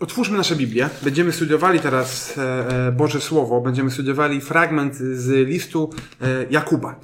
Otwórzmy nasze Biblię. Będziemy studiowali teraz e, e, Boże Słowo. Będziemy studiowali fragment z listu e, Jakuba.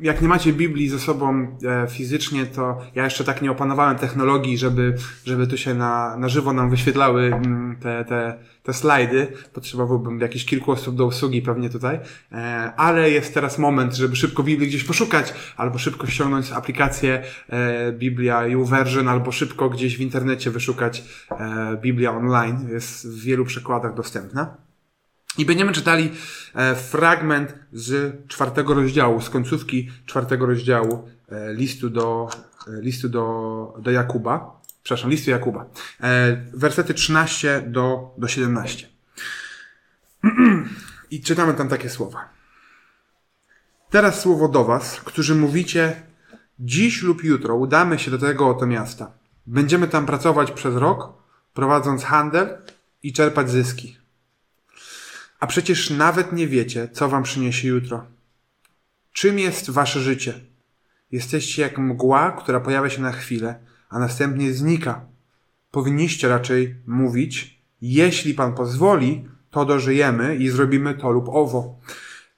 Jak nie macie Biblii ze sobą fizycznie, to ja jeszcze tak nie opanowałem technologii, żeby, żeby tu się na, na żywo nam wyświetlały mm, te, te, te slajdy. Potrzebowałbym jakichś kilku osób do usługi pewnie tutaj. E, ale jest teraz moment, żeby szybko Biblii gdzieś poszukać, albo szybko ściągnąć aplikację e, Biblia YouVersion, albo szybko gdzieś w internecie wyszukać e, Biblia online. Jest w wielu przekładach dostępna. I będziemy czytali fragment z czwartego rozdziału, z końcówki czwartego rozdziału listu do, listu do, do Jakuba przepraszam, listy Jakuba. E, wersety 13 do, do 17. I czytamy tam takie słowa. Teraz słowo do was, którzy mówicie, dziś lub jutro udamy się do tego oto miasta. Będziemy tam pracować przez rok, prowadząc handel i czerpać zyski. A przecież nawet nie wiecie, co wam przyniesie jutro. Czym jest wasze życie? Jesteście jak mgła, która pojawia się na chwilę a następnie znika. Powinniście raczej mówić, jeśli Pan pozwoli, to dożyjemy i zrobimy to lub owo.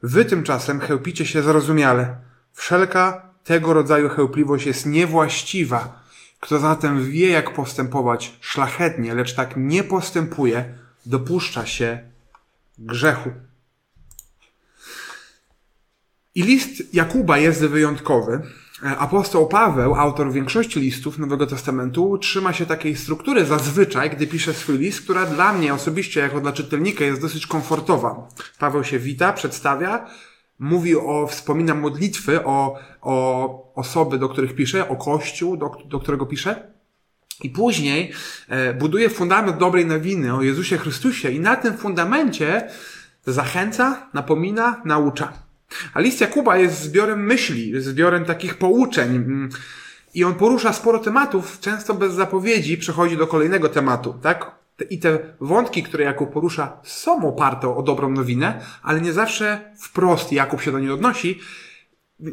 Wy tymczasem chełpicie się zrozumiale. Wszelka tego rodzaju chełpliwość jest niewłaściwa. Kto zatem wie, jak postępować szlachetnie, lecz tak nie postępuje, dopuszcza się grzechu. I list Jakuba jest wyjątkowy, apostoł Paweł, autor większości listów Nowego Testamentu, trzyma się takiej struktury zazwyczaj, gdy pisze swój list, która dla mnie osobiście, jako dla czytelnika, jest dosyć komfortowa. Paweł się wita, przedstawia, mówi o, wspomina modlitwy, o, o osoby, do których pisze, o kościół, do, do którego pisze. I później e, buduje fundament dobrej nowiny o Jezusie Chrystusie i na tym fundamencie zachęca, napomina, naucza. A list Jakuba jest zbiorem myśli, zbiorem takich pouczeń. Mm, I on porusza sporo tematów, często bez zapowiedzi przechodzi do kolejnego tematu, tak? I te wątki, które Jakub porusza, są oparte o dobrą nowinę, ale nie zawsze wprost Jakub się do niej odnosi.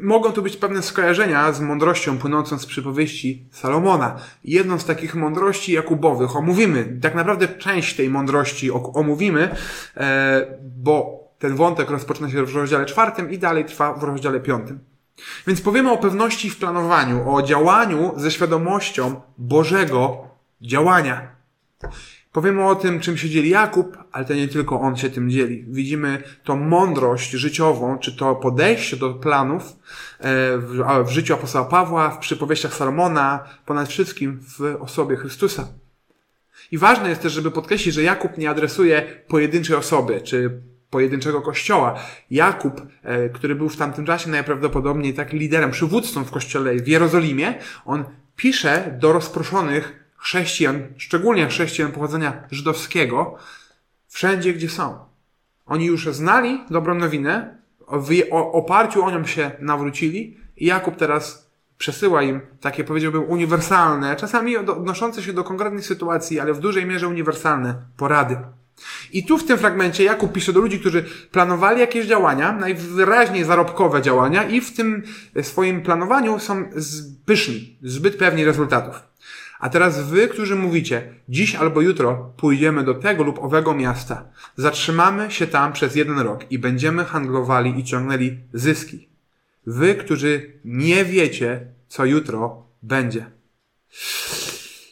Mogą tu być pewne skojarzenia z mądrością płynącą z przypowieści Salomona. Jedną z takich mądrości Jakubowych omówimy. Tak naprawdę część tej mądrości omówimy, e, bo ten wątek rozpoczyna się w rozdziale czwartym i dalej trwa w rozdziale piątym. Więc powiemy o pewności w planowaniu, o działaniu ze świadomością Bożego działania. Powiemy o tym, czym się dzieli Jakub, ale to nie tylko on się tym dzieli. Widzimy tą mądrość życiową, czy to podejście do planów e, w, życiu apostoła Pawła, w przypowieściach Salomona, ponad wszystkim w osobie Chrystusa. I ważne jest też, żeby podkreślić, że Jakub nie adresuje pojedynczej osoby, czy pojedynczego kościoła. Jakub, e, który był w tamtym czasie najprawdopodobniej tak liderem, przywódcą w kościele w Jerozolimie, on pisze do rozproszonych chrześcijan, szczególnie chrześcijan pochodzenia żydowskiego, wszędzie gdzie są. Oni już znali dobrą nowinę, w oparciu o nią się nawrócili i Jakub teraz przesyła im takie, powiedziałbym, uniwersalne, czasami odnoszące się do konkretnej sytuacji, ale w dużej mierze uniwersalne porady. I tu w tym fragmencie Jakub pisze do ludzi, którzy planowali jakieś działania, najwyraźniej zarobkowe działania i w tym swoim planowaniu są pyszni, zbyt pewni rezultatów. A teraz wy, którzy mówicie, dziś albo jutro pójdziemy do tego lub owego miasta, zatrzymamy się tam przez jeden rok i będziemy handlowali i ciągnęli zyski. Wy, którzy nie wiecie, co jutro będzie.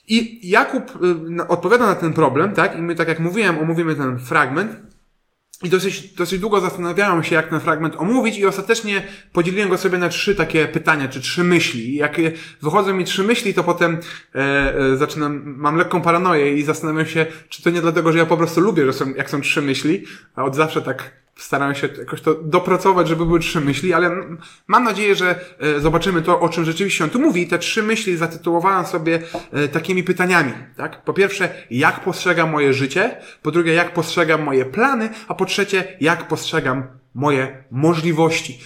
I Jakub y, odpowiada na ten problem, tak? I my, tak jak mówiłem, omówimy ten fragment. I dosyć, dosyć długo zastanawiałem się, jak ten fragment omówić i ostatecznie podzieliłem go sobie na trzy takie pytania, czy trzy myśli. I jak wychodzą mi trzy myśli, to potem e, e, zaczynam, mam lekką paranoję i zastanawiam się, czy to nie dlatego, że ja po prostu lubię, że są, jak są trzy myśli, a od zawsze tak Staram się jakoś to dopracować, żeby były trzy myśli, ale mam nadzieję, że e, zobaczymy to, o czym rzeczywiście on tu mówi. Te trzy myśli zatytułowałem sobie e, takimi pytaniami. Tak? Po pierwsze, jak postrzegam moje życie? Po drugie, jak postrzegam moje plany? A po trzecie, jak postrzegam moje możliwości?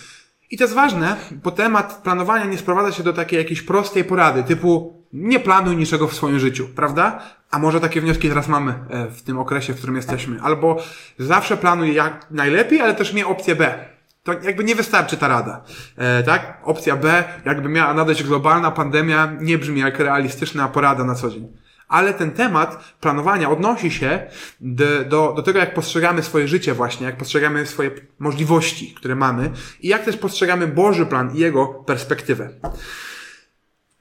I to jest ważne, bo temat planowania nie sprowadza się do takiej jakiejś prostej porady, typu nie planuj niczego w swoim życiu, prawda? A może takie wnioski teraz mamy e, w tym okresie, w którym jesteśmy. Albo zawsze planuj jak najlepiej, ale też miej opcję B. To jakby nie wystarczy ta rada. E, tak? Opcja B, jakby miała nadejść globalna pandemia, nie brzmi jak realistyczna porada na co dzień. Ale ten temat planowania odnosi się do, do, do tego, jak postrzegamy swoje życie właśnie, jak postrzegamy swoje możliwości, które mamy i jak też postrzegamy Boży plan i Jego perspektywę.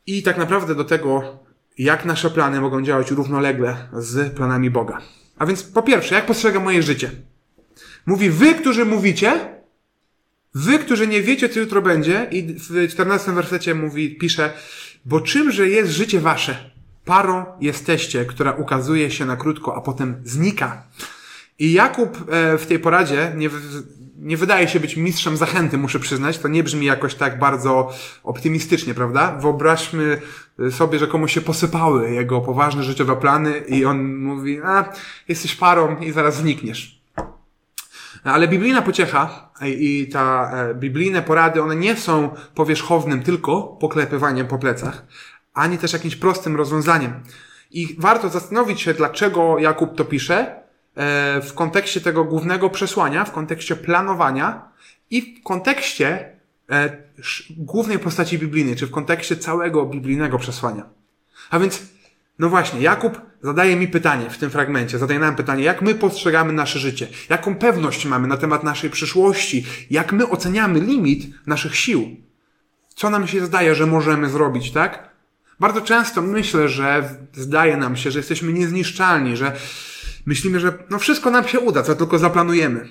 I tak naprawdę do tego, jak nasze plany mogą działać równolegle z planami Boga. A więc po pierwsze, jak postrzegam moje życie? Mówi, wy, którzy mówicie, wy, którzy nie wiecie, co jutro będzie, i w 14 wersecie mówi, pisze, bo czymże jest życie wasze? Parą jesteście, która ukazuje się na krótko, a potem znika. I Jakub e, w tej poradzie nie, nie wydaje się być mistrzem zachęty, muszę przyznać. To nie brzmi jakoś tak bardzo optymistycznie, prawda? Wyobraźmy sobie, że komuś się posypały jego poważne życiowe plany i on mówi, a, jesteś parą i zaraz znikniesz. Ale biblijna pociecha i ta e, biblijne porady, one nie są powierzchownym tylko poklepywaniem po plecach, ani też jakimś prostym rozwiązaniem. I warto zastanowić się, dlaczego Jakub to pisze w kontekście tego głównego przesłania, w kontekście planowania i w kontekście e, głównej postaci biblijnej, czy w kontekście całego biblijnego przesłania. A więc, no właśnie, Jakub zadaje mi pytanie w tym fragmencie, zadaje nam pytanie, jak my postrzegamy nasze życie, jaką pewność mamy na temat naszej przyszłości, jak my oceniamy limit naszych sił, co nam się zdaje, że możemy zrobić, tak? Bardzo często myślę, że zdaje nam się, że jesteśmy niezniszczalni, że myślimy, że no wszystko nam się uda, co tylko zaplanujemy.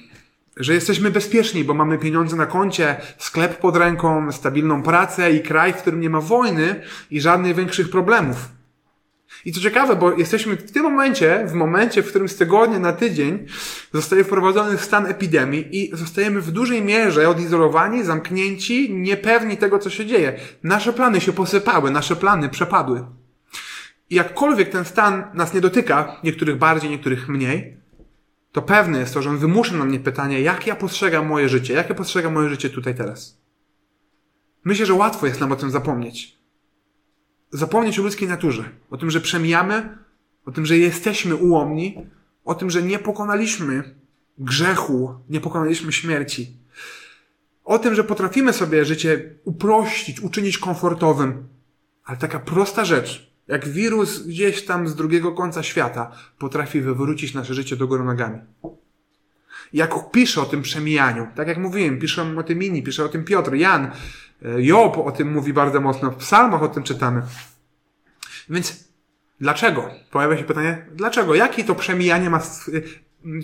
Że jesteśmy bezpieczni, bo mamy pieniądze na koncie, sklep pod ręką, stabilną pracę i kraj, w którym nie ma wojny i żadnych większych problemów. I co ciekawe, bo jesteśmy w tym momencie, w momencie, w którym z tygodnia na tydzień zostaje wprowadzony stan epidemii i zostajemy w dużej mierze odizolowani, zamknięci, niepewni tego, co się dzieje. Nasze plany się posypały, nasze plany przepadły. I jakkolwiek ten stan nas nie dotyka, niektórych bardziej, niektórych mniej, to pewne jest to, że on wymusza na mnie pytanie, jak ja postrzegam moje życie, jak ja postrzegam moje życie tutaj teraz. Myślę, że łatwo jest nam o tym zapomnieć zapomnieć o ludzkiej naturze, o tym, że przemijamy, o tym, że jesteśmy ułomni, o tym, że nie pokonaliśmy grzechu, nie pokonaliśmy śmierci. O tym, że potrafimy sobie życie uprościć, uczynić komfortowym. Ale taka prosta rzecz, jak wirus gdzieś tam z drugiego końca świata, potrafi wywrócić nasze życie do góry nogami. Jak pisze o tym przemijaniu, tak jak mówiłem, piszą o tym inni, pisze o tym Piotr, Jan, E, Job o tym mówi bardzo mocno, w psalmach o tym czytamy. Więc dlaczego? Pojawia się pytanie, dlaczego? Jakie to przemijanie ma,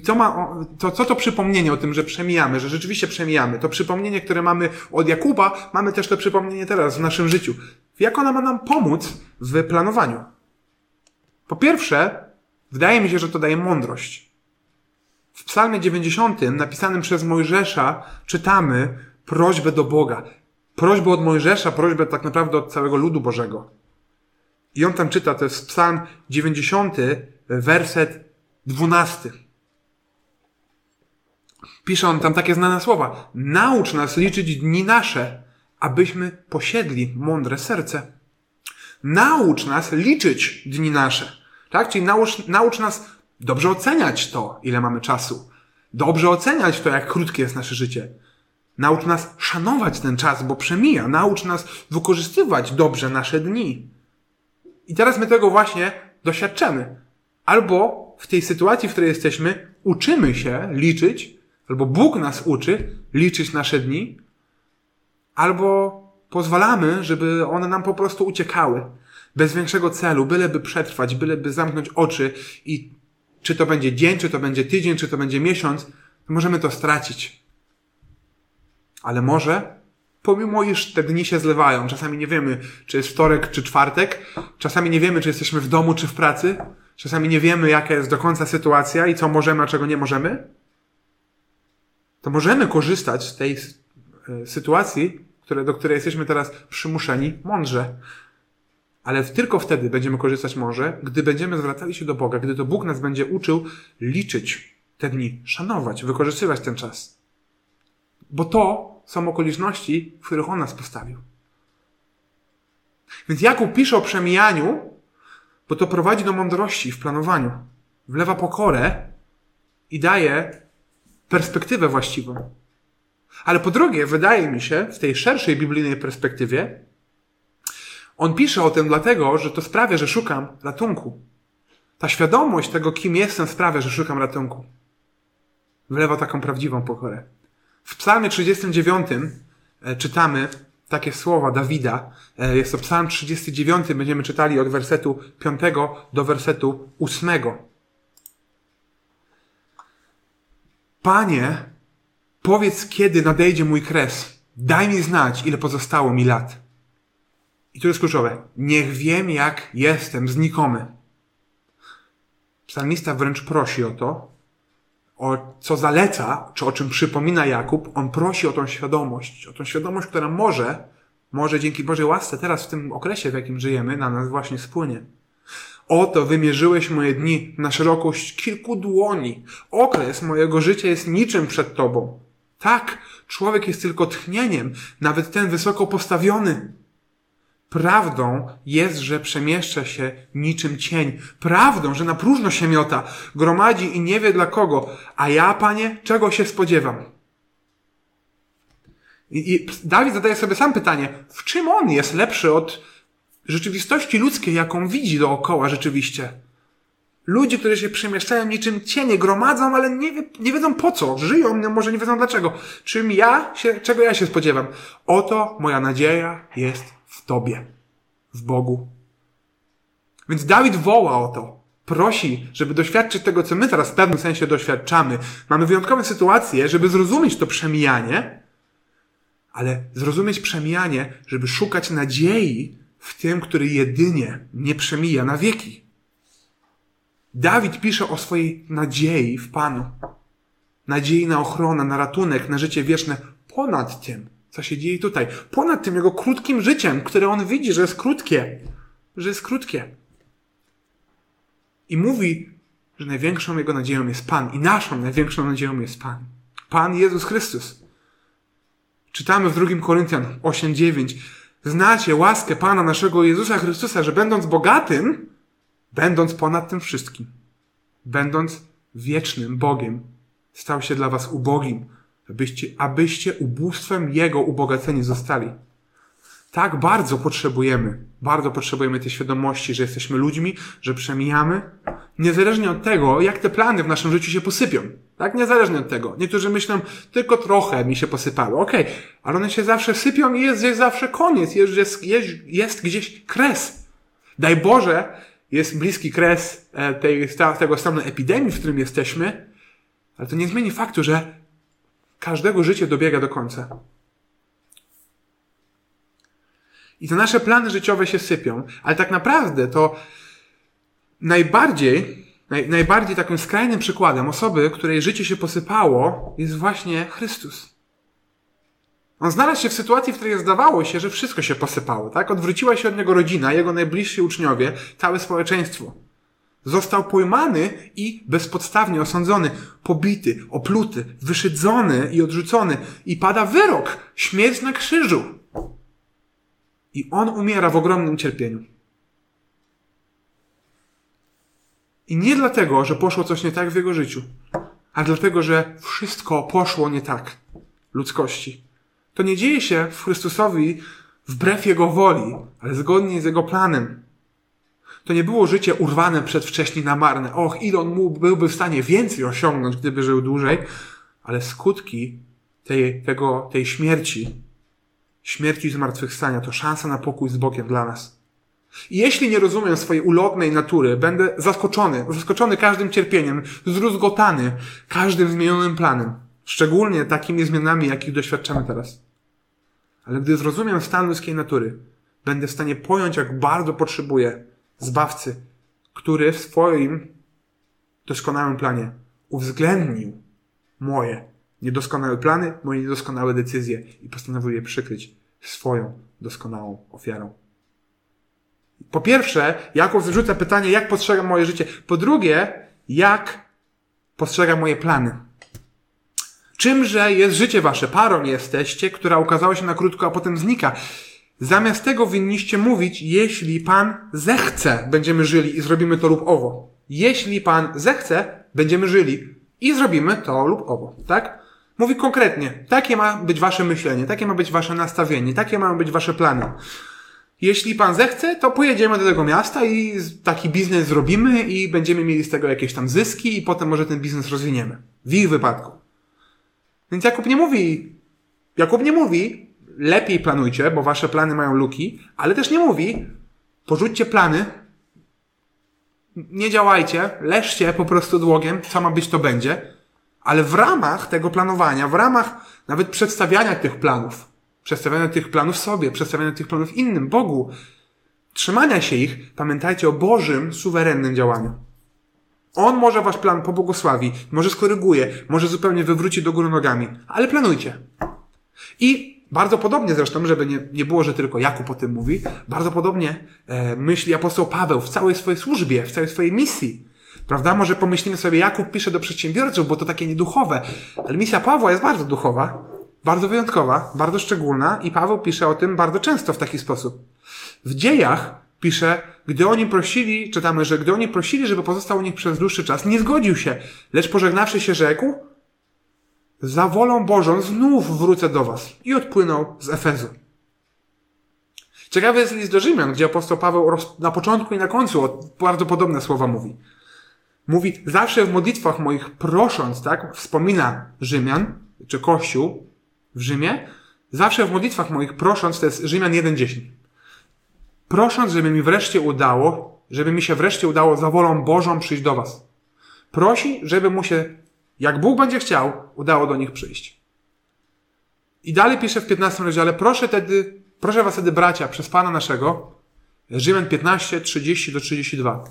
co ma, to, co to przypomnienie o tym, że przemijamy, że rzeczywiście przemijamy? To przypomnienie, które mamy od Jakuba, mamy też to przypomnienie teraz w naszym życiu. Jak ona ma nam pomóc w planowaniu? Po pierwsze, wydaje mi się, że to daje mądrość. W psalmie 90 napisanym przez Mojżesza czytamy prośbę do Boga prośbę od Mojżesza, prośbę tak naprawdę od całego ludu Bożego. I on tam czyta, to jest psalm 90, werset 12. Pisze on tam takie znane słowa. Naucz nas liczyć dni nasze, abyśmy posiedli mądre serce. Naucz nas liczyć dni nasze. Tak? Czyli naucz, naucz nas dobrze oceniać to, ile mamy czasu. Dobrze oceniać to, jak krótkie jest nasze życie. Naucz nas szanować ten czas, bo przemija. Naucz nas wykorzystywać dobrze nasze dni. I teraz my tego właśnie doświadczamy. Albo w tej sytuacji, w której jesteśmy, uczymy się liczyć, albo Bóg nas uczy liczyć nasze dni, albo pozwalamy, żeby one nam po prostu uciekały. Bez większego celu, byleby przetrwać, byleby zamknąć oczy i czy to będzie dzień, czy to będzie tydzień, czy to będzie miesiąc, możemy to stracić. Ale może, pomimo iż te dni się zlewają, czasami nie wiemy, czy jest wtorek, czy czwartek, czasami nie wiemy, czy jesteśmy w domu, czy w pracy, czasami nie wiemy, jaka jest do końca sytuacja i co możemy, a czego nie możemy, to możemy korzystać z tej sytuacji, które, do której jesteśmy teraz przymuszeni, mądrze. Ale tylko wtedy będziemy korzystać mądrze, gdy będziemy zwracali się do Boga, gdy to Bóg nas będzie uczył liczyć te dni, szanować, wykorzystywać ten czas. Bo to są okoliczności, w których On nas postawił. Więc Jakub pisze o przemijaniu, bo to prowadzi do mądrości w planowaniu. Wlewa pokorę i daje perspektywę właściwą. Ale po drugie, wydaje mi się, w tej szerszej biblijnej perspektywie, on pisze o tym dlatego, że to sprawia, że szukam ratunku. Ta świadomość tego, kim jestem, sprawia, że szukam ratunku. Wlewa taką prawdziwą pokorę. W Psalmie 39 e, czytamy takie słowa Dawida. E, jest to Psalm 39, będziemy czytali od wersetu 5 do wersetu 8. Panie, powiedz, kiedy nadejdzie mój kres. Daj mi znać, ile pozostało mi lat. I to jest kluczowe. Niech wiem, jak jestem znikomy. Psalmista wręcz prosi o to, o co zaleca, czy o czym przypomina Jakub. On prosi o tą świadomość, o tą świadomość, która może, może dzięki Bożej łasce teraz w tym okresie, w jakim żyjemy, na nas właśnie spłynie. Oto wymierzyłeś moje dni na szerokość kilku dłoni. Okres mojego życia jest niczym przed Tobą. Tak, człowiek jest tylko tchnieniem, nawet ten wysoko postawiony. Prawdą jest, że przemieszcza się niczym cień. Prawdą, że na próżno się miota, gromadzi i nie wie dla kogo. A ja, panie, czego się spodziewam? I, I Dawid zadaje sobie sam pytanie, w czym on jest lepszy od rzeczywistości ludzkiej, jaką widzi dookoła rzeczywiście? Ludzie, którzy się przemieszczają niczym cienie, gromadzą, ale nie, wie, nie wiedzą po co. Żyją, no może nie wiedzą dlaczego. Czym ja się, czego ja się spodziewam? Oto moja nadzieja jest w Tobie, w Bogu. Więc Dawid woła o to. Prosi, żeby doświadczyć tego, co my teraz w pewnym sensie doświadczamy. Mamy wyjątkowe sytuacje, żeby zrozumieć to przemijanie, ale zrozumieć przemijanie, żeby szukać nadziei w tym, który jedynie nie przemija na wieki. Dawid pisze o swojej nadziei w Panu. Nadziei na ochronę, na ratunek, na życie wieczne ponad tym, co się dzieje tutaj. Ponad tym jego krótkim życiem, które on widzi, że jest krótkie. Że jest krótkie. I mówi, że największą jego nadzieją jest Pan. I naszą największą nadzieją jest Pan. Pan Jezus Chrystus. Czytamy w 2 Koryntian 8:9. Znacie łaskę Pana naszego Jezusa Chrystusa, że będąc bogatym, będąc ponad tym wszystkim, będąc wiecznym Bogiem, stał się dla was ubogim, abyście, abyście ubóstwem Jego ubogaceni zostali. Tak bardzo potrzebujemy, bardzo potrzebujemy tej świadomości, że jesteśmy ludźmi, że przemijamy, niezależnie od tego, jak te plany w naszym życiu się posypią. Tak, niezależnie od tego. Niektórzy myślą, tylko trochę mi się posypało. Okej, okay. ale one się zawsze sypią i jest, jest zawsze koniec, jest, jest, jest, jest gdzieś kres. Daj Boże, jest bliski kres e, tej, tego stanu epidemii, w którym jesteśmy, ale to nie zmieni faktu, że każdego życie dobiega do końca. I te nasze plany życiowe się sypią, ale tak naprawdę to najbardziej, naj, najbardziej takim skrajnym przykładem osoby, której życie się posypało, jest właśnie Chrystus. On znalazł się w sytuacji, w której zdawało się, że wszystko się posypało, tak? Odwróciła się od niego rodzina, jego najbliżsi uczniowie, całe społeczeństwo. Został pojmany i bezpodstawnie osądzony, pobity, opluty, wyszydzony i odrzucony. I pada wyrok, śmierć na krzyżu. I on umiera w ogromnym cierpieniu. I nie dlatego, że poszło coś nie tak w jego życiu, a dlatego, że wszystko poszło nie tak ludzkości. To nie dzieje się w Chrystusowi wbrew Jego woli, ale zgodnie z Jego planem. To nie było życie urwane przedwcześnie na marne. Och, ile on mógł, byłby w stanie więcej osiągnąć, gdyby żył dłużej, ale skutki tej, tego, tej śmierci, śmierci zmartwychwstania, to szansa na pokój z Bogiem dla nas. I jeśli nie rozumiem swojej ulotnej natury, będę zaskoczony, zaskoczony każdym cierpieniem, zdruzgotany każdym zmienionym planem. Szczególnie takimi zmianami, jakich doświadczamy teraz. Ale gdy zrozumiem stan ludzkiej natury, będę w stanie pojąć, jak bardzo potrzebuję zbawcy, który w swoim doskonałym planie uwzględnił moje niedoskonałe plany, moje niedoskonałe decyzje i postanowił je przykryć swoją doskonałą ofiarą. Po pierwsze, Jakub wyrzuca pytanie, jak postrzegam moje życie. Po drugie, jak postrzegam moje plany. Czymże jest życie wasze? Parą jesteście, która ukazała się na krótko, a potem znika. Zamiast tego winniście mówić, jeśli Pan zechce, będziemy żyli i zrobimy to lub owo. Jeśli Pan zechce, będziemy żyli i zrobimy to lub owo. Tak? Mówi konkretnie. Takie ma być wasze myślenie, takie ma być wasze nastawienie, takie mają być wasze plany. jeśli pan zechce, to pojedziemy do tego miasta i taki biznes zrobimy i będziemy mieli z tego jakieś tam zyski i potem może ten biznes rozwiniemy. W ich wypadku. Więc Jakub nie mówi, Jakub nie mówi, lepiej planujcie, bo wasze plany mają luki, ale też nie mówi, porzućcie plany, nie działajcie, leżcie po prostu długiem, co ma być, to będzie, ale w ramach tego planowania, w ramach nawet przedstawiania tych planów, przedstawiania tych planów sobie, przedstawiania tych planów innym, Bogu, trzymania się ich, pamiętajcie o Bożym, suwerennym działaniu. On może wasz plan pobłogosławi, może skoryguje, może zupełnie wywróci do góry nogami, ale planujcie. I bardzo podobnie zresztą, żeby nie, nie było, że tylko Jakub o tym mówi, bardzo podobnie e, myśli apostoł Paweł w całej swojej służbie, w całej swojej misji. Prawda? Może pomyślimy sobie, Jakub pisze do przedsiębiorców, bo to takie nieduchowe, ale misja Pawła jest bardzo duchowa, bardzo wyjątkowa, bardzo szczególna i Paweł pisze o tym bardzo często w taki sposób. W dziejach pisze, gdy oni prosili, czytamy, że gdy oni prosili, żeby pozostał u nich przez dłuższy czas, nie zgodził się, lecz pożegnawszy się rzekł, za wolą Bożą znów wrócę do was. I odpłynął z Efezu. Ciekawy jest list do Rzymian, gdzie apostoł Paweł na początku i na końcu bardzo podobne słowa mówi. Mówi, zawsze w modlitwach moich prosząc, tak, wspomina Rzymian, czy Kościół w Rzymie, zawsze w modlitwach moich prosząc, to jest Rzymian 1.10. Prosząc, żeby mi wreszcie udało, żeby mi się wreszcie udało za wolą Bożą przyjść do was. Prosi, żeby mu się jak Bóg będzie chciał, udało do nich przyjść. I dalej pisze w 15 rozdziale, proszę tedy, proszę was tedy bracia, przez Pana naszego, Rzymian 15, 30 do 32.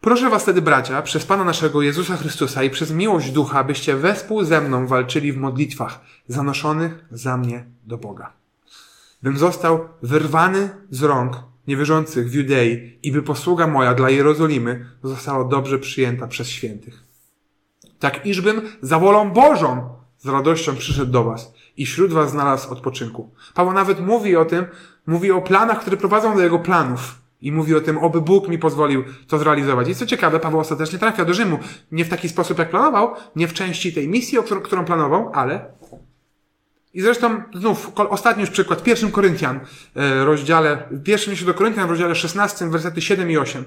Proszę was tedy bracia, przez Pana naszego Jezusa Chrystusa i przez miłość Ducha, byście wespół ze mną walczyli w modlitwach zanoszonych za mnie do Boga. Bym został wyrwany z rąk niewierzących w Judei i by posługa moja dla Jerozolimy została dobrze przyjęta przez świętych tak iżbym za wolą Bożą z radością przyszedł do was i wśród was znalazł odpoczynku. Paweł nawet mówi o tym, mówi o planach, które prowadzą do jego planów. I mówi o tym, oby Bóg mi pozwolił to zrealizować. I co ciekawe, Paweł ostatecznie trafia do Rzymu. Nie w taki sposób, jak planował, nie w części tej misji, którą planował, ale... I zresztą, znów, ostatni już przykład, pierwszym Koryntian, e, rozdziale, pierwszym liście do Koryntian, w rozdziale 16, wersety 7 i 8.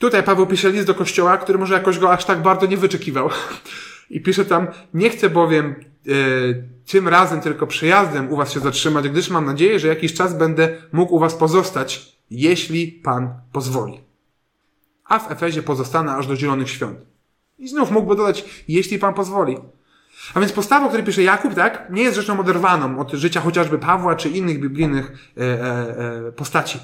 Tutaj Paweł pisze list do kościoła, który może jakoś go aż tak bardzo nie wyczekiwał. I pisze tam, nie chcę bowiem e, tym razem tylko przyjazdem u was się zatrzymać, gdyż mam nadzieję, że jakiś czas będę mógł u was pozostać, jeśli Pan pozwoli. A w Efezie pozostanę aż do Zielonych Świąt. I znów mógłby dodać, jeśli Pan pozwoli. A więc postawa, o której pisze Jakub, tak, nie jest rzeczą oderwaną od życia chociażby Pawła czy innych biblijnych e, e, e postaci.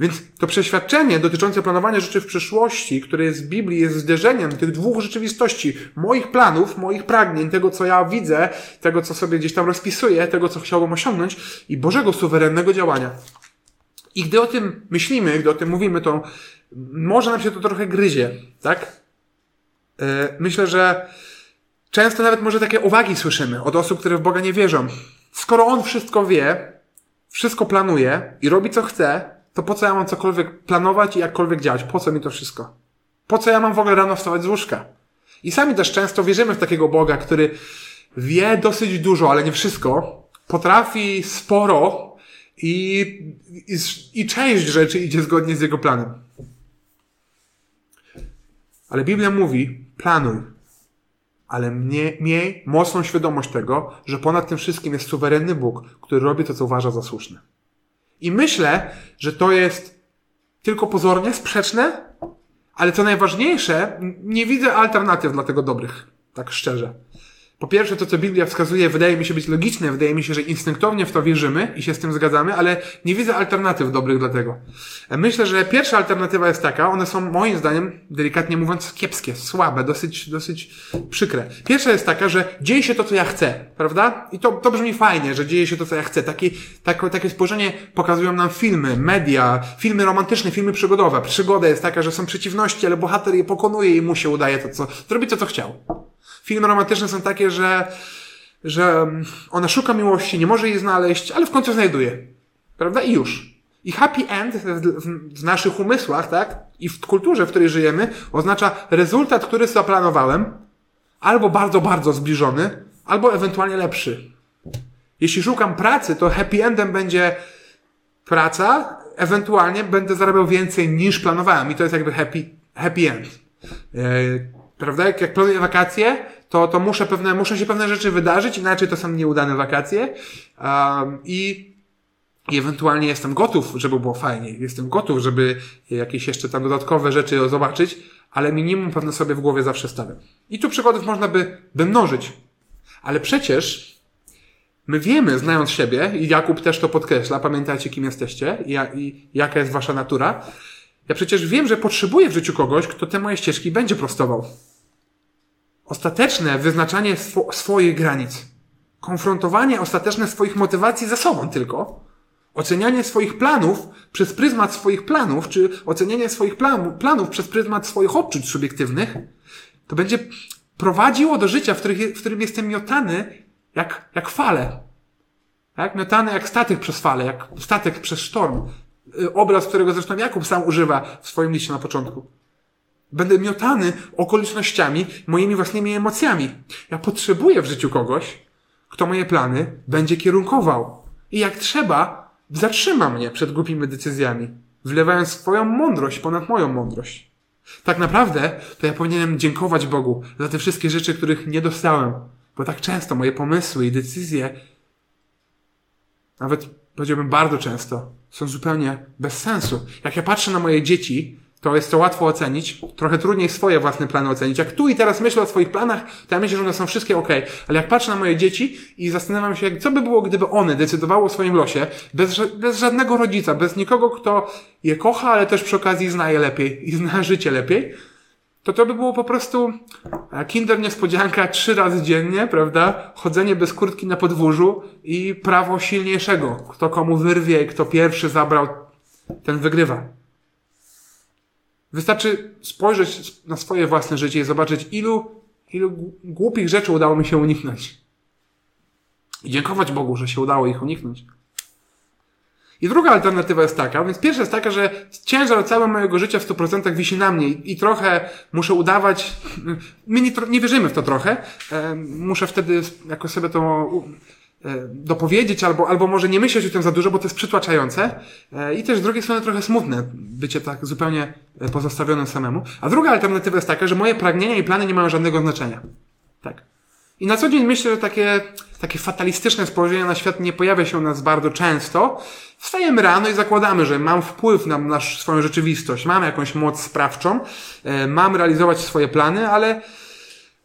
Więc to przeświadczenie dotyczące planowania rzeczy w przyszłości, które jest w Biblii, jest zderzeniem tych dwóch rzeczywistości. Moich planów, moich pragnień, tego co ja widzę, tego co sobie gdzieś tam rozpisuję, tego co chciałbym osiągnąć i Bożego suwerennego działania. I gdy o tym myślimy, gdy o tym mówimy, to może nam się to trochę gryzie, tak? E, myślę, że często nawet może takie uwagi słyszymy od osób, które w Boga nie wierzą. Skoro On wszystko wie, wszystko planuje i robi co chce, to po co ja mam cokolwiek planować i jakkolwiek działać? Po co mi to wszystko? Po co ja mam w ogóle rano wstawać z łóżka? I sami też często wierzymy w takiego Boga, który wie dosyć dużo, ale nie wszystko, potrafi sporo i, i, i część rzeczy idzie zgodnie z jego planem. Ale Biblia mówi, planuj, ale mnie, miej mocną świadomość tego, że ponad tym wszystkim jest suwerenny Bóg, który robi to, co uważa za słuszne. I myślę, że to jest tylko pozornie sprzeczne, ale co najważniejsze, nie widzę alternatyw dla tego dobrych, tak szczerze. Po pierwsze, to co Biblia wskazuje, wydaje mi się być logiczne, wydaje mi się, że instynktownie w to wierzymy i się z tym zgadzamy, ale nie widzę alternatyw dobrych dla tego. Myślę, że pierwsza alternatywa jest taka, one są moim zdaniem, delikatnie mówiąc, kiepskie, słabe, dosyć, dosyć przykre. Pierwsza jest taka, że dzieje się to, co ja chcę, prawda? I to, to brzmi fajnie, że dzieje się to, co ja chcę. Takie, tak, takie spojrzenie pokazują nam filmy, media, filmy romantyczne, filmy przygodowe. Przygoda jest taka, że są przeciwności, ale bohater je pokonuje i mu się udaje to, co, zrobi to, co chciał. Filmy romantyczne są takie, że, że ona szuka miłości, nie może jej znaleźć, ale w końcu znajduje. Prawda? I już. I happy end w naszych umysłach, tak? I w kulturze, w której żyjemy, oznacza rezultat, który zaplanowałem, albo bardzo, bardzo zbliżony, albo ewentualnie lepszy. Jeśli szukam pracy, to happy endem będzie praca, ewentualnie będę zarabiał więcej niż planowałem i to jest jakby happy, happy end. Yy, prawda? Jak, jak planuję wakacje, to, to muszę pewne, muszą się pewne rzeczy wydarzyć, inaczej to są nieudane wakacje. Um, i, I ewentualnie jestem gotów, żeby było fajnie. Jestem gotów, żeby jakieś jeszcze tam dodatkowe rzeczy zobaczyć, ale minimum pewne sobie w głowie zawsze stawiam. I tu przykładów można by, by mnożyć. Ale przecież my wiemy, znając siebie, i Jakub też to podkreśla, pamiętajcie kim jesteście i, i jaka jest wasza natura. Ja przecież wiem, że potrzebuję w życiu kogoś, kto te moje ścieżki będzie prostował. Ostateczne wyznaczanie swo swoich granic. Konfrontowanie ostateczne swoich motywacji ze sobą tylko. Ocenianie swoich planów przez pryzmat swoich planów, czy ocenianie swoich plan planów przez pryzmat swoich odczuć subiektywnych, to będzie prowadziło do życia, w, których, w którym jestem miotany jak, jak fale. Tak? Miotany jak statek przez fale, jak statek przez sztorm. Y, obraz, którego zresztą Jakub sam używa w swoim liście na początku. Będę miotany okolicznościami, moimi własnymi emocjami. Ja potrzebuję w życiu kogoś, kto moje plany będzie kierunkował. I jak trzeba, zatrzyma mnie przed głupimi decyzjami, wlewając swoją mądrość ponad moją mądrość. Tak naprawdę to ja powinienem dziękować Bogu za te wszystkie rzeczy, których nie dostałem, bo tak często moje pomysły i decyzje, nawet powiedziałbym bardzo często, są zupełnie bez sensu. Jak ja patrzę na moje dzieci, to jest to łatwo ocenić. Trochę trudniej swoje własne plany ocenić. Jak tu i teraz myślę o swoich planach, to ja myślę, że one są wszystkie ok. Ale jak patrzę na moje dzieci i zastanawiam się, co by było, gdyby one decydowały o swoim losie, bez, bez żadnego rodzica, bez nikogo, kto je kocha, ale też przy okazji zna je lepiej i zna życie lepiej, to to by było po prostu e, kinder niespodzianka trzy razy dziennie, prawda? Chodzenie bez kurtki na podwórzu i prawo silniejszego. Kto komu wyrwie, kto pierwszy zabrał, ten wygrywa. Wystarczy spojrzeć na swoje własne życie i zobaczyć, ilu, ilu głupich rzeczy udało mi się uniknąć. I dziękować Bogu, że się udało ich uniknąć. I druga alternatywa jest taka, więc pierwsza jest taka, że ciężar całego mojego życia w 100% wisi na mnie i, trochę muszę udawać, my nie, nie wierzymy w to trochę, muszę wtedy jakoś sobie to dopowiedzieć, albo, albo może nie myśleć o tym za dużo, bo to jest przytłaczające. E, I też z drugiej strony trochę smutne bycie tak zupełnie e, pozostawionym samemu. A druga alternatywa jest taka, że moje pragnienia i plany nie mają żadnego znaczenia. Tak. I na co dzień myślę, że takie, takie fatalistyczne spojrzenie na świat nie pojawia się u nas bardzo często. Wstajemy rano i zakładamy, że mam wpływ na, na swoją rzeczywistość, mam jakąś moc sprawczą, mam realizować swoje plany, ale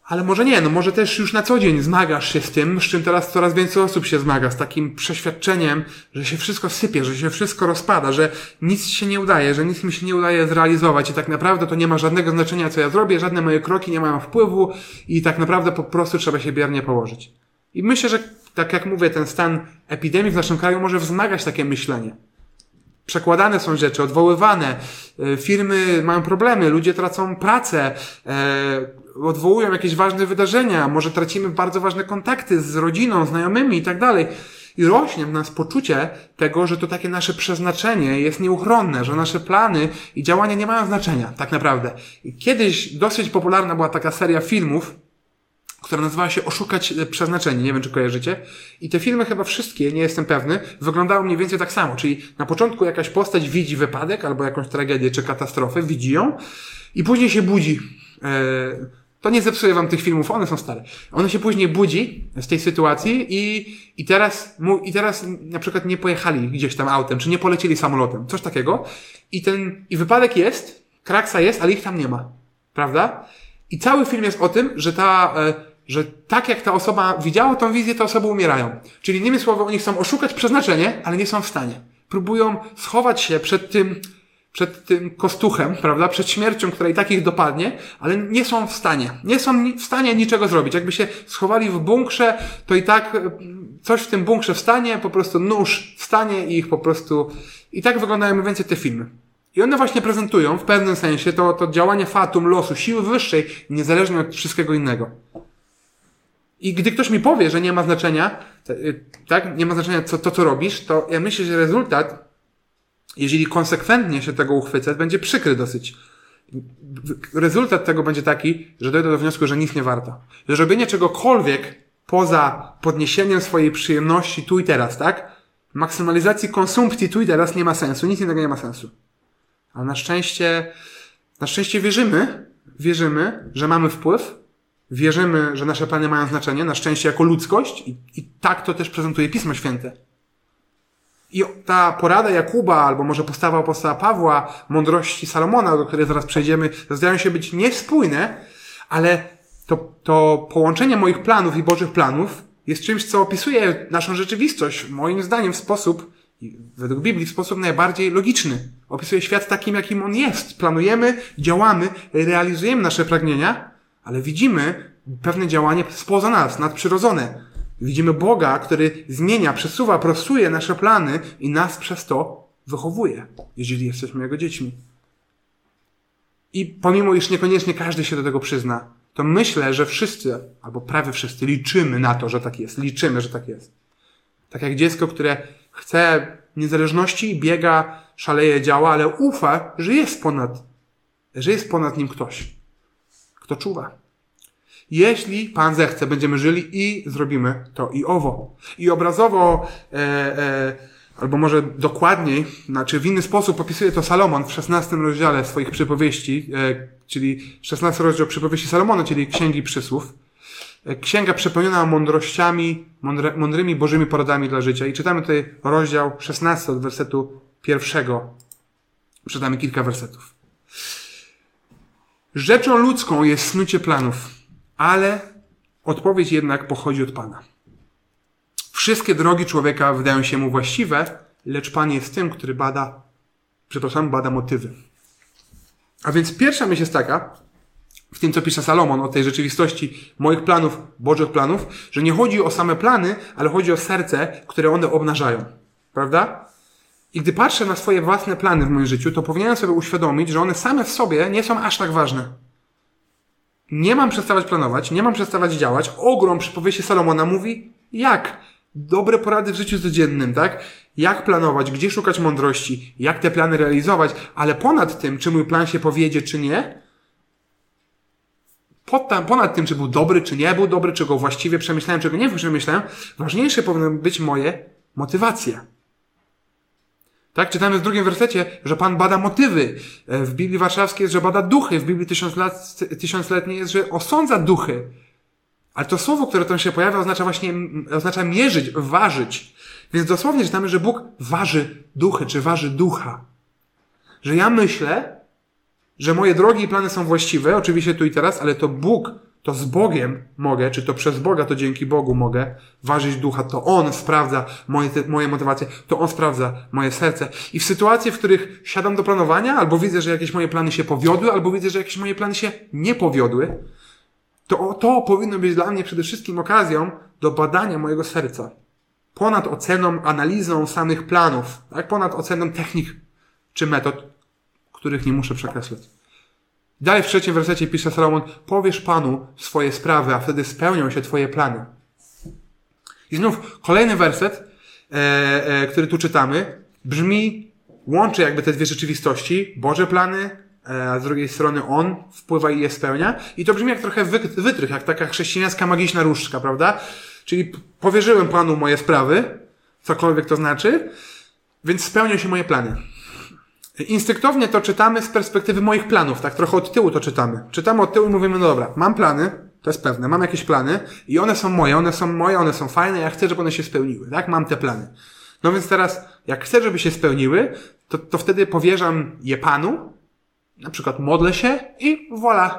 ale może nie, no może też już na co dzień zmagasz się z tym, z czym teraz coraz więcej osób się zmaga, z takim przeświadczeniem, że się wszystko sypie, że się wszystko rozpada, że nic się nie udaje, że nic mi się nie udaje zrealizować i tak naprawdę to nie ma żadnego znaczenia, co ja zrobię, żadne moje kroki nie mają wpływu i tak naprawdę po prostu trzeba się biernie położyć. I myślę, że tak jak mówię, ten stan epidemii w naszym kraju może wzmagać takie myślenie. Przekładane są rzeczy, odwoływane, e, firmy mają problemy, ludzie tracą pracę, e, odwołują jakieś ważne wydarzenia, może tracimy bardzo ważne kontakty z rodziną, znajomymi i tak dalej. I rośnie w nas poczucie tego, że to takie nasze przeznaczenie jest nieuchronne, że nasze plany i działania nie mają znaczenia, tak naprawdę. I kiedyś dosyć popularna była taka seria filmów, która nazywała się Oszukać przeznaczenie. Nie wiem, czy kojarzycie. I te filmy chyba wszystkie, nie jestem pewny, wyglądały mniej więcej tak samo. Czyli na początku jakaś postać widzi wypadek albo jakąś tragedię czy katastrofę, widzi ją i później się budzi. Eee, to nie zepsuje wam tych filmów, one są stare. One się później budzi z tej sytuacji i, i teraz, i teraz na przykład nie pojechali gdzieś tam autem, czy nie polecieli samolotem, coś takiego. I ten, i wypadek jest, kraksa jest, ale ich tam nie ma. Prawda? I cały film jest o tym, że ta, e, że tak jak ta osoba widziała tą wizję, te osoby umierają. Czyli innymi słowy, oni chcą oszukać przeznaczenie, ale nie są w stanie. Próbują schować się przed tym, przed tym kostuchem, prawda, przed śmiercią, która i tak ich dopadnie, ale nie są w stanie. Nie są w stanie niczego zrobić. Jakby się schowali w bunkrze, to i tak e, coś w tym bunkrze wstanie, po prostu nóż wstanie i ich po prostu... I tak wyglądają mniej więcej te filmy. I one właśnie prezentują w pewnym sensie to, to działanie fatum, losu, siły wyższej, niezależnie od wszystkiego innego. I gdy ktoś mi powie, że nie ma znaczenia, e, tak, nie ma znaczenia co, to, co robisz, to ja myślę, że rezultat jeżeli konsekwentnie się tego uchwycę, będzie przykry dosyć. Rezultat tego będzie taki, że dojdę do wniosku, że nic nie warto. Że robienie czegokolwiek poza podniesieniem swojej przyjemności tu i teraz, tak? Maksymalizacji konsumpcji tu i teraz nie ma sensu, nic innego nie ma sensu. Ale na szczęście, na szczęście wierzymy, wierzymy, że mamy wpływ, wierzymy, że nasze plany mają znaczenie, na szczęście jako ludzkość i, i tak to też prezentuje Pismo Święte. I ta porada Jakuba, albo może postawa apostoła Pawła, mądrości Salomona, do której zaraz przejdziemy, zdają się być niespójne, ale to, to połączenie moich planów i Bożych planów jest czymś, co opisuje naszą rzeczywistość, moim zdaniem, w sposób, według Biblii, w sposób najbardziej logiczny. Opisuje świat takim, jakim on jest. Planujemy, działamy, realizujemy nasze pragnienia, ale widzimy pewne działanie spoza nas, nadprzyrodzone. Widzimy Boga, który zmienia, przesuwa, prostuje nasze plany i nas przez to wychowuje, jeżeli jesteśmy Jego dziećmi. I pomimo, iż niekoniecznie każdy się do tego przyzna, to myślę, że wszyscy, albo prawie wszyscy, liczymy na to, że tak jest. Liczymy, że tak jest. Tak jak dziecko, które chce niezależności, biega, szaleje, działa, ale ufa, że jest ponad, że jest ponad nim ktoś, kto czuwa. Jeśli Pan zechce, będziemy żyli i zrobimy to i owo. I obrazowo, e, e, albo może dokładniej, znaczy w inny sposób opisuje to Salomon w 16 rozdziale swoich przypowieści, e, czyli 16 rozdział przypowieści Salomona, czyli Księgi Przysłów. E, księga przepełniona mądrościami, mądre, mądrymi Bożymi poradami dla życia. I czytamy tutaj rozdział 16 od wersetu pierwszego. Czytamy kilka wersetów. Rzeczą ludzką jest snucie planów ale odpowiedź jednak pochodzi od Pana. Wszystkie drogi człowieka wydają się mu właściwe, lecz Pan jest tym, który bada, przepraszam, bada motywy. A więc pierwsza myśl jest taka, w tym co pisze Salomon o tej rzeczywistości moich planów, Bożych planów, że nie chodzi o same plany, ale chodzi o serce, które one obnażają. Prawda? I gdy patrzę na swoje własne plany w moim życiu, to powinienem sobie uświadomić, że one same w sobie nie są aż tak ważne. Nie mam przestawać planować, nie mam przestawać działać. Ogrom przypowieści Salomona mówi, jak? Dobre porady w życiu codziennym, tak? Jak planować, gdzie szukać mądrości, jak te plany realizować, ale ponad tym, czy mój plan się powiedzie, czy nie, ponad tym, czy był dobry, czy nie był dobry, czy go właściwie przemyślałem, czego nie przemyślałem, ważniejsze powinny być moje motywacje. Tak, czytamy w drugim wersecie, że Pan bada motywy. E, w Biblii Warszawskiej jest, że bada duchy. W Biblii tysiąclet, tysiącletniej jest, że osądza duchy. Ale to słowo, które tam się pojawia, oznacza właśnie, oznacza mierzyć, ważyć. Więc dosłownie czytamy, że Bóg waży duchy, czy waży ducha. Że ja myślę, że moje drogi i plany są właściwe, oczywiście tu i teraz, ale to Bóg to z Bogiem mogę, czy to przez Boga, to dzięki Bogu mogę ważyć ducha. To On sprawdza moje, moje motywacje, to On sprawdza moje serce. I w sytuacji, w których siadam do planowania, albo widzę, że jakieś moje plany się powiodły, albo widzę, że jakieś moje plany się nie powiodły, to to powinno być dla mnie przede wszystkim okazją do badania mojego serca. Ponad oceną, analizą samych planów, tak? ponad oceną technik czy metod, których nie muszę przekreślać. Dalej w trzecim wersecie pisze Salomon, powiesz Panu swoje sprawy, a wtedy spełnią się Twoje plany. I znów kolejny werset, e, e, który tu czytamy, brzmi, łączy jakby te dwie rzeczywistości, Boże plany, e, a z drugiej strony On wpływa i je spełnia. I to brzmi jak trochę wytrych, jak taka chrześcijańska magiczna różdżka, prawda? Czyli powierzyłem Panu moje sprawy, cokolwiek to znaczy, więc spełnią się moje plany. Instynktownie to czytamy z perspektywy moich planów, tak trochę od tyłu to czytamy. Czytamy od tyłu i mówimy, no dobra, mam plany, to jest pewne, mam jakieś plany i one są moje, one są moje, one są fajne, ja chcę, żeby one się spełniły, tak? Mam te plany. No więc teraz, jak chcę, żeby się spełniły, to, to wtedy powierzam je Panu, na przykład modlę się i voilà,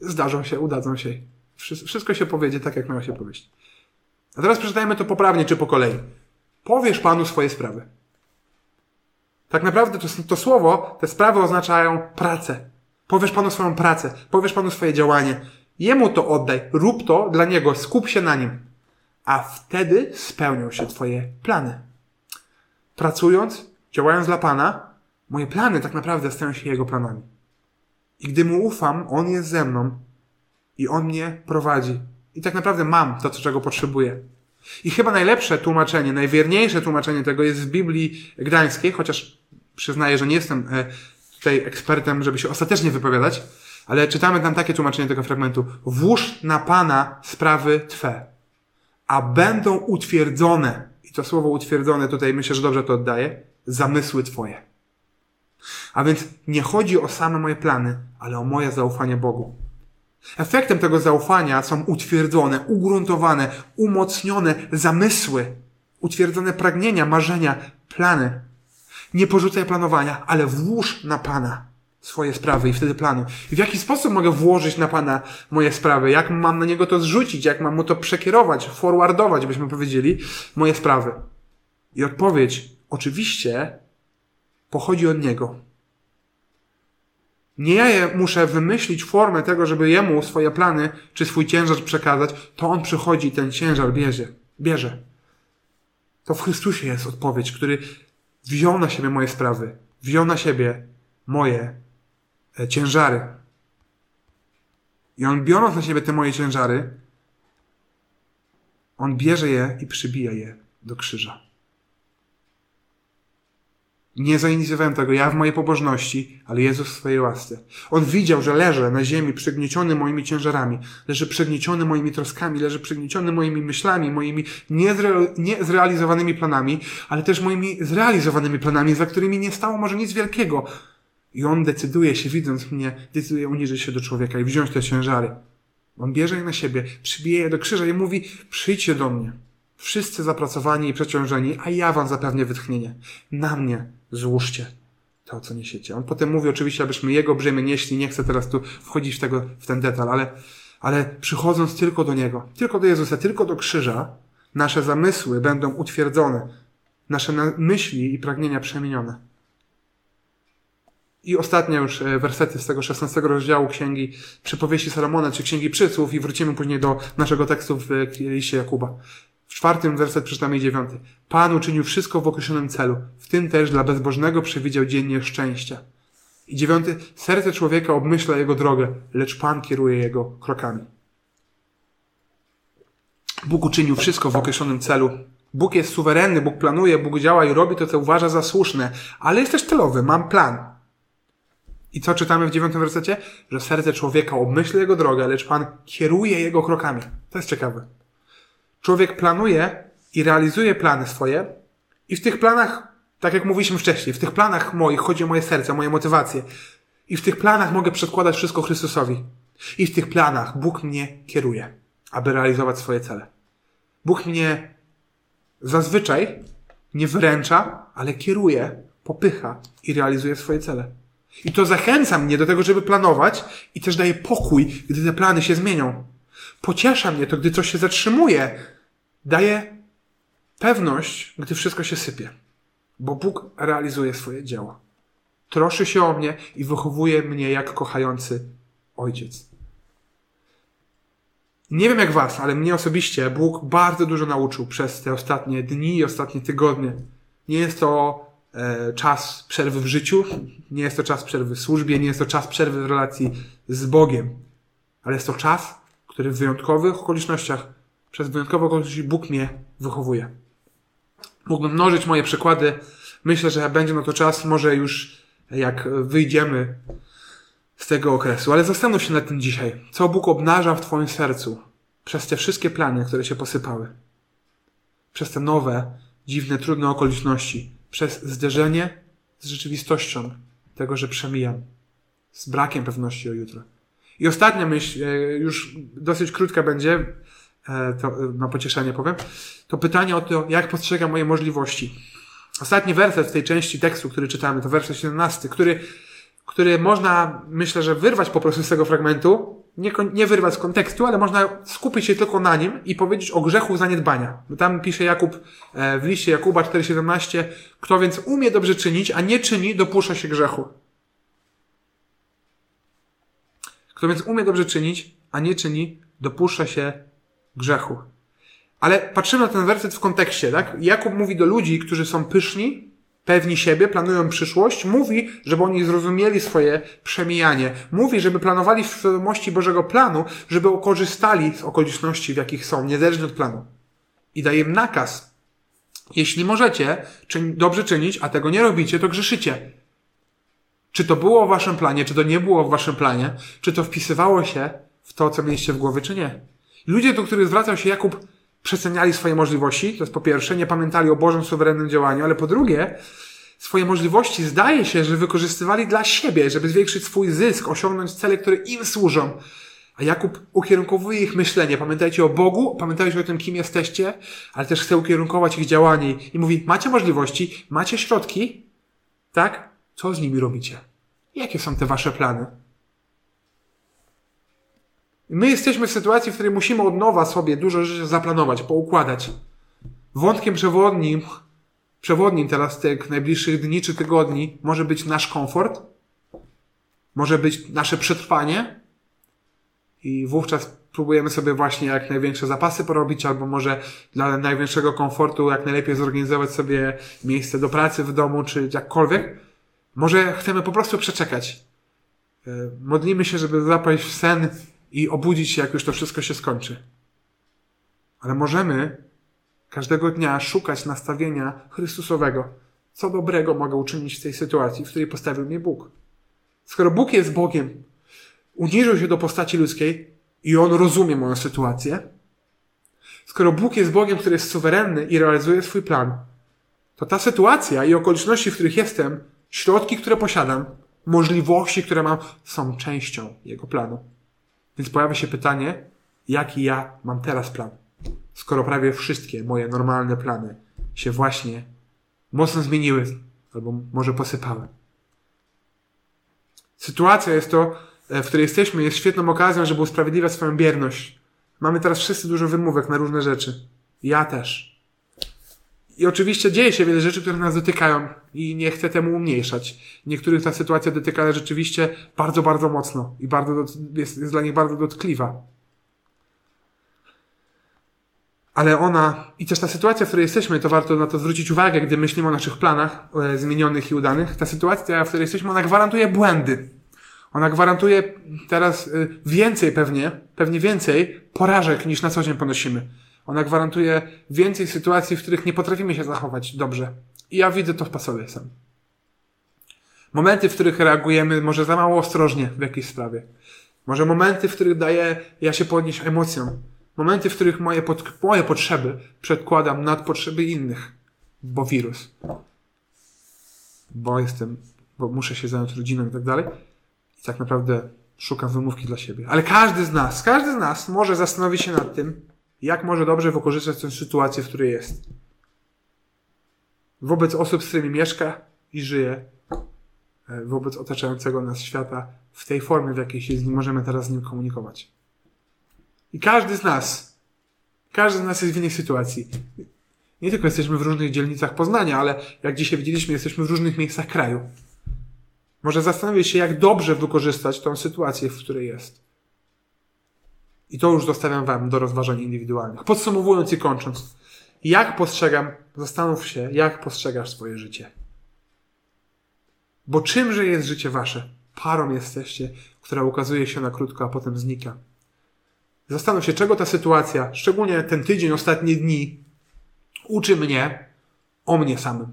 zdarzą się, udadzą się. Wszystko się powiedzie tak, jak miało się powiedzieć. A teraz przeczytajmy to poprawnie czy po kolei. Powiesz Panu swoje sprawy. Tak naprawdę to, to słowo, te sprawy oznaczają pracę. Powiesz Panu swoją pracę, powiesz Panu swoje działanie. Jemu to oddaj, rób to dla Niego, skup się na Nim. A wtedy spełnią się Twoje plany. Pracując, działając dla Pana, moje plany tak naprawdę stają się Jego planami. I gdy Mu ufam, On jest ze mną i On mnie prowadzi. I tak naprawdę mam to, czego potrzebuję. I chyba najlepsze tłumaczenie, najwierniejsze tłumaczenie tego jest w Biblii Gdańskiej, chociaż przyznaję, że nie jestem e, tutaj ekspertem, żeby się ostatecznie wypowiadać, ale czytamy tam takie tłumaczenie tego fragmentu. Włóż na Pana sprawy Twe. a będą utwierdzone, i to słowo utwierdzone tutaj myślę, że dobrze to oddaje, zamysły Twoje. A więc nie chodzi o same moje plany, ale o moje zaufanie Bogu. Efektem tego zaufania są utwierdzone, ugruntowane, umocnione zamysły, utwierdzone pragnienia, marzenia, plany. Nie porzucaj planowania, ale włóż na Pana swoje sprawy i wtedy planu. W jaki sposób mogę włożyć na Pana moje sprawy? Jak mam na Niego to zrzucić? Jak mam mu to przekierować, forwardować, byśmy powiedzieli, moje sprawy? I odpowiedź, oczywiście, pochodzi od Niego. Nie ja muszę wymyślić formę tego, żeby Jemu swoje plany czy swój ciężar przekazać, to On przychodzi i ten ciężar bierze. bierze. To w Chrystusie jest odpowiedź, który wziął na siebie moje sprawy, wziął na siebie moje e, ciężary. I On biorąc na siebie te moje ciężary, On bierze je i przybija je do krzyża. Nie zainicjowałem tego ja w mojej pobożności, ale Jezus w swojej łasce. On widział, że leżę na ziemi przygnieciony moimi ciężarami, leży przygnieciony moimi troskami, leży przygnieciony moimi myślami, moimi niezrealizowanymi planami, ale też moimi zrealizowanymi planami, za którymi nie stało może nic wielkiego. I on decyduje się, widząc mnie, decyduje uniżyć się do człowieka i wziąć te ciężary. On bierze je na siebie, przybije je do krzyża i mówi, przyjdźcie do mnie. Wszyscy zapracowani i przeciążeni, a ja wam zapewnię wytchnienie. Na mnie złóżcie to, co niesiecie. On potem mówi oczywiście, abyśmy Jego brzemię nieśli. Nie chcę teraz tu wchodzić w, tego, w ten detal, ale, ale przychodząc tylko do Niego, tylko do Jezusa, tylko do krzyża, nasze zamysły będą utwierdzone, nasze myśli i pragnienia przemienione. I ostatnie już e, wersety z tego 16 rozdziału księgi przypowieści Salomona, czy księgi Przyców i wrócimy później do naszego tekstu w liście Jakuba. Czwartym werset przeczytamy dziewiąty. Pan uczynił wszystko w określonym celu, w tym też dla bezbożnego przewidział dziennie szczęścia. I dziewiąty, serce człowieka obmyśla jego drogę, lecz Pan kieruje jego krokami. Bóg uczynił wszystko w określonym celu. Bóg jest suwerenny, Bóg planuje, Bóg działa i robi to, co uważa za słuszne, ale jest też celowy, mam plan. I co czytamy w dziewiątym wersecie? Że serce człowieka obmyśla jego drogę, lecz Pan kieruje jego krokami. To jest ciekawe. Człowiek planuje i realizuje plany swoje i w tych planach, tak jak mówiliśmy wcześniej, w tych planach moich chodzi o moje serce, o moje motywacje. I w tych planach mogę przedkładać wszystko Chrystusowi. I w tych planach Bóg mnie kieruje, aby realizować swoje cele. Bóg mnie zazwyczaj nie wręcza, ale kieruje, popycha i realizuje swoje cele. I to zachęca mnie do tego, żeby planować i też daje pokój, gdy te plany się zmienią. Pociesza mnie to, gdy coś się zatrzymuje. Daje pewność, gdy wszystko się sypie. Bo Bóg realizuje swoje dzieło. Troszy się o mnie i wychowuje mnie jak kochający ojciec. Nie wiem jak was, ale mnie osobiście Bóg bardzo dużo nauczył przez te ostatnie dni i ostatnie tygodnie. Nie jest to e, czas przerwy w życiu, nie jest to czas przerwy w służbie, nie jest to czas przerwy w relacji z Bogiem, ale jest to czas, który w wyjątkowych okolicznościach, przez wyjątkowe okoliczności Bóg mnie wychowuje. Mógłbym mnożyć moje przykłady. Myślę, że będzie na to czas, może już jak wyjdziemy z tego okresu. Ale zastanów się nad tym dzisiaj. Co Bóg obnaża w Twoim sercu przez te wszystkie plany, które się posypały. Przez te nowe, dziwne, trudne okoliczności. Przez zderzenie z rzeczywistością tego, że przemijam. Z brakiem pewności o jutro. I ostatnia myśl, e, już dosyć krótka będzie, e, to e, na pocieszenie powiem, to pytanie o to, jak postrzegam moje możliwości. Ostatni werset w tej części tekstu, który czytamy, to werset 17, który, który można, myślę, że wyrwać po prostu z tego fragmentu, nie, nie wyrwać z kontekstu, ale można skupić się tylko na nim i powiedzieć o grzechu zaniedbania. Bo tam pisze Jakub w liście Jakuba 4,17, kto więc umie dobrze czynić, a nie czyni, dopuszcza się grzechu. Kto więc umie dobrze czynić, a nie czyni, dopuszcza się grzechu. Ale patrzymy na ten werset w kontekście, tak? Jakub mówi do ludzi, którzy są pyszni, pewni siebie, planują przyszłość, mówi, żeby oni zrozumieli swoje przemijanie. Mówi, żeby planowali w świadomości Bożego planu, żeby korzystali z okoliczności, w jakich są, niezależnie od planu. I daje im nakaz. Jeśli możecie dobrze czynić, a tego nie robicie, to grzeszycie. Czy to było w waszym planie, czy to nie było w waszym planie, czy to wpisywało się w to, co mieliście w głowie, czy nie. Ludzie, do których zwracał się Jakub, przeceniali swoje możliwości, to jest po pierwsze, nie pamiętali o Bożym suwerennym działaniu, ale po drugie, swoje możliwości zdaje się, że wykorzystywali dla siebie, żeby zwiększyć swój zysk, osiągnąć cele, które im służą. A Jakub ukierunkowuje ich myślenie. Pamiętajcie o Bogu, pamiętajcie o tym, kim jesteście, ale też chce ukierunkować ich działanie. I mówi, macie możliwości, macie środki, tak? Co z nimi robicie? Jakie są te wasze plany? My jesteśmy w sytuacji, w której musimy od nowa sobie dużo rzeczy zaplanować, poukładać. Wątkiem przewodnim, przewodnim teraz tych najbliższych dni czy tygodni może być nasz komfort, może być nasze przetrwanie i wówczas próbujemy sobie właśnie jak największe zapasy porobić, albo może dla największego komfortu jak najlepiej zorganizować sobie miejsce do pracy w domu, czy jakkolwiek. Może chcemy po prostu przeczekać. E, modlimy się, żeby zapaść w sen i obudzić się, jak już to wszystko się skończy. Ale możemy każdego dnia szukać nastawienia Chrystusowego. Co dobrego mogę uczynić w tej sytuacji, w której postawił mnie Bóg? Skoro Bóg jest Bogiem, uniżył się do postaci ludzkiej i On rozumie moją sytuację, skoro Bóg jest Bogiem, który jest suwerenny i realizuje swój plan, to ta sytuacja i okoliczności, w których jestem, środki, które posiadam, możliwości, które mam, są częścią Jego planu. Więc pojawia się pytanie, jaki ja mam teraz plan? Skoro prawie wszystkie moje normalne plany się właśnie mocno zmieniły, albo może posypały. Sytuacja jest to, e, w której jesteśmy, jest świetną okazją, żeby usprawiedliwiać swoją bierność. Mamy teraz wszyscy dużo wymówek na różne rzeczy. Ja też. I oczywiście dzieje się wiele rzeczy, które nas dotykają i nie chcę temu umniejszać. Niektórych ta sytuacja dotyka rzeczywiście bardzo, bardzo mocno i bardzo jest, jest dla nich bardzo dotkliwa. Ale ona, i też ta sytuacja, w której jesteśmy, to warto na to zwrócić uwagę, gdy myślimy o naszych planach e, zmienionych i udanych. Ta sytuacja, w której jesteśmy, ona gwarantuje błędy. Ona gwarantuje teraz e, więcej pewnie, pewnie więcej porażek niż na co dzień ponosimy. Ona gwarantuje więcej sytuacji, w których nie potrafimy się zachować dobrze. I ja widzę to w sobie sam. Momenty, w których reagujemy może za mało ostrożnie w jakiejś sprawie. Może momenty, w których daję ja się podnieść emocjom. Momenty, w których moje, pod, moje potrzeby przedkładam nad potrzeby innych. Bo wirus. Bo jestem, bo muszę się zająć rodziną i tak dalej. I tak naprawdę szukam wymówki dla siebie. Ale każdy z nas, każdy z nas może zastanowić się nad tym, jak może dobrze wykorzystać tę sytuację, w której jest. Wobec osób, z którymi mieszka i żyje, e, wobec otaczającego nas świata, w tej formie, w jakiej się z nim możemy teraz z nim komunikować. I każdy z nas, każdy z nas jest w innej sytuacji. Nie tylko jesteśmy w różnych dzielnicach Poznania, ale jak dzisiaj widzieliśmy, jesteśmy w różnych miejscach kraju. Może zastanowić się, jak dobrze wykorzystać tą sytuację, w której jest. I to już zostawiam Wam do rozważań indywidualnych. Podsumowując i kończąc, jak postrzegam, zastanów się, jak postrzegasz swoje życie. Bo czymże jest życie Wasze? Parą jesteście, która ukazuje się na krótko, a potem znika. Zastanów się, czego ta sytuacja, szczególnie ten tydzień, ostatnie dni, uczy mnie o mnie samym.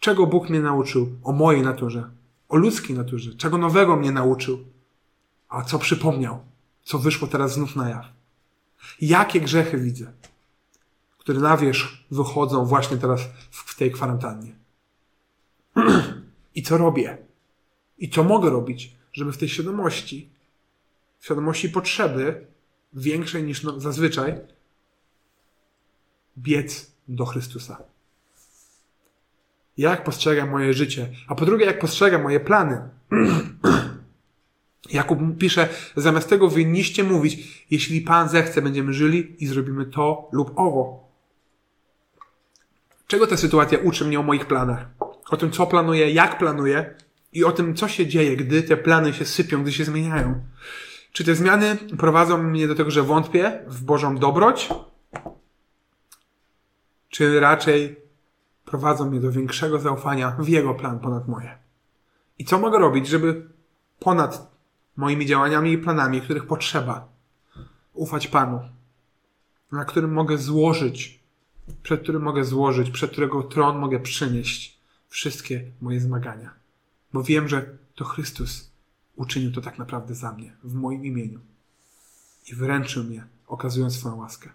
Czego Bóg mnie nauczył o mojej naturze, o ludzkiej naturze, czego nowego mnie nauczył, a co przypomniał, co wyszło teraz znów na jaw. Jakie grzechy widzę, które na wierzch wychodzą właśnie teraz w tej kwarantannie. I co robię? I co mogę robić, żeby w tej świadomości, w świadomości potrzeby większej niż no, zazwyczaj, biec do Chrystusa. Jak postrzegam moje życie, a po drugie, jak postrzegam moje plany. Jakub pisze, zamiast tego winniście mówić, jeśli Pan zechce, będziemy żyli i zrobimy to lub owo. Czego ta sytuacja uczy mnie o moich planach? O tym, co planuję, jak planuję i o tym, co się dzieje, gdy te plany się sypią, gdy się zmieniają. Czy te zmiany prowadzą mnie do tego, że wątpię w Bożą dobroć? Czy raczej prowadzą mnie do większego zaufania w Jego plan ponad moje? I co mogę robić, żeby ponad moimi działaniami i planami, których potrzeba. Ufać Panu, na którym mogę złożyć, przed którym mogę złożyć, przed którego tron mogę przynieść wszystkie moje zmagania. Bo wiem, że to Chrystus uczynił to tak naprawdę za mnie, w moim imieniu. I wręczył mnie okazując swoją łaskę.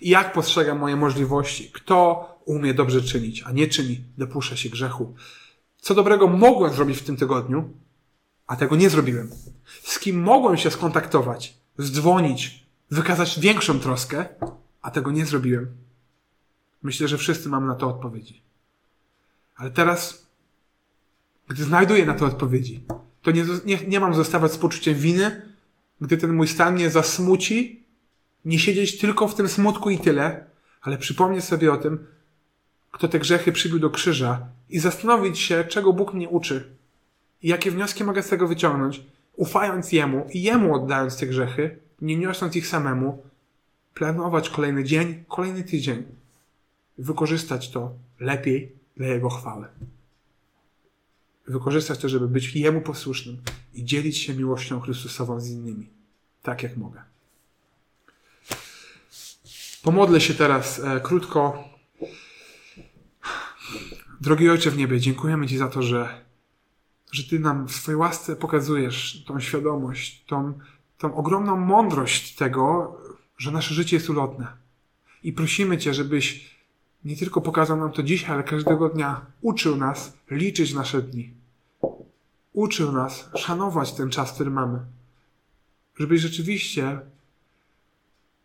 I jak postrzegam moje możliwości? Kto umie dobrze czynić, a nie czyni, dopuszcza się grzechu. Co dobrego mogłem zrobić w tym tygodniu, a tego nie zrobiłem. Z kim mogłem się skontaktować, zdzwonić, wykazać większą troskę, a tego nie zrobiłem. Myślę, że wszyscy mamy na to odpowiedzi. Ale teraz, gdy znajduję na to odpowiedzi, to nie, nie, nie mam zostawać z poczuciem winy, gdy ten mój stan mnie zasmuci, nie siedzieć tylko w tym smutku i tyle, ale przypomnieć sobie o tym, kto te grzechy przybił do krzyża i zastanowić się, czego Bóg mnie uczy i jakie wnioski mogę z tego wyciągnąć, ufając Jemu i Jemu oddając te grzechy, nie niosąc ich samemu, planować kolejny dzień, kolejny tydzień, wykorzystać to lepiej dla Jego chwały. Wykorzystać to, żeby być Jemu posłusznym i dzielić się miłością Chrystusową z innymi, tak jak mogę. Pomodlę się teraz e, krótko. Drogi Ojcze w niebie, dziękujemy Ci za to, że, że Ty nam w swojej łasce pokazujesz tą świadomość, tą, tą ogromną mądrość tego, że nasze życie jest ulotne. I prosimy Cię, żebyś nie tylko pokazał nam to dzisiaj, ale każdego dnia uczył nas liczyć nasze dni. Uczył nas szanować ten czas, który mamy. Żebyś rzeczywiście,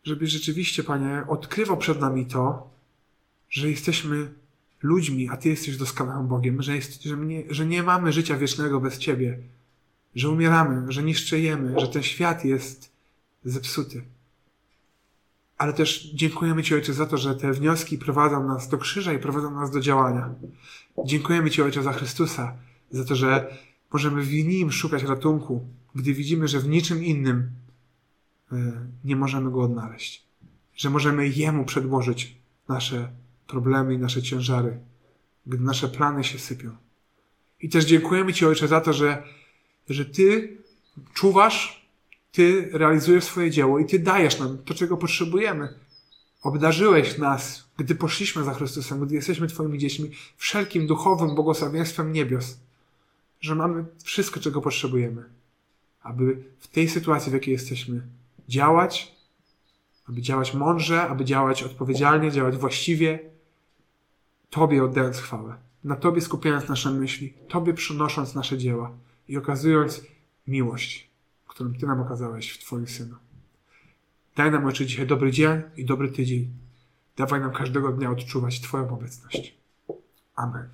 żebyś rzeczywiście, Panie, odkrywał przed nami to, że jesteśmy ludźmi, a Ty jesteś doskonałym Bogiem, że, jest, że, nie, że nie mamy życia wiecznego bez Ciebie, że umieramy, że niszczejemy, że ten świat jest zepsuty. Ale też dziękujemy Ci, Ojcze, za to, że te wnioski prowadzą nas do krzyża i prowadzą nas do działania. Dziękujemy Ci, Ojcze, za Chrystusa, za to, że możemy w Nim szukać ratunku, gdy widzimy, że w niczym innym e, nie możemy Go odnaleźć. Że możemy Jemu przedłożyć nasze problemy i nasze ciężary, gdy nasze plany się sypią. I też dziękujemy Ci, Ojcze, za to, że, że Ty czuwasz, Ty realizujesz swoje dzieło i Ty dajesz nam to, czego potrzebujemy. Obdarzyłeś nas, gdy poszliśmy za Chrystusem, gdy jesteśmy Twoimi dziećmi, wszelkim duchowym błogosławieństwem niebios, że mamy wszystko, czego potrzebujemy, aby w tej sytuacji, w jakiej jesteśmy, działać, aby działać mądrze, aby działać odpowiedzialnie, działać właściwie, Tobie oddając chwałę, na Tobie skupiając nasze myśli, Tobie przynosząc nasze dzieła i okazując miłość, którą Ty nam okazałeś w Twoim Synu. Daj nam, Ojcze, dzisiaj dobry dzień i dobry tydzień. Dawaj nam każdego dnia odczuwać Twoją obecność. Amen.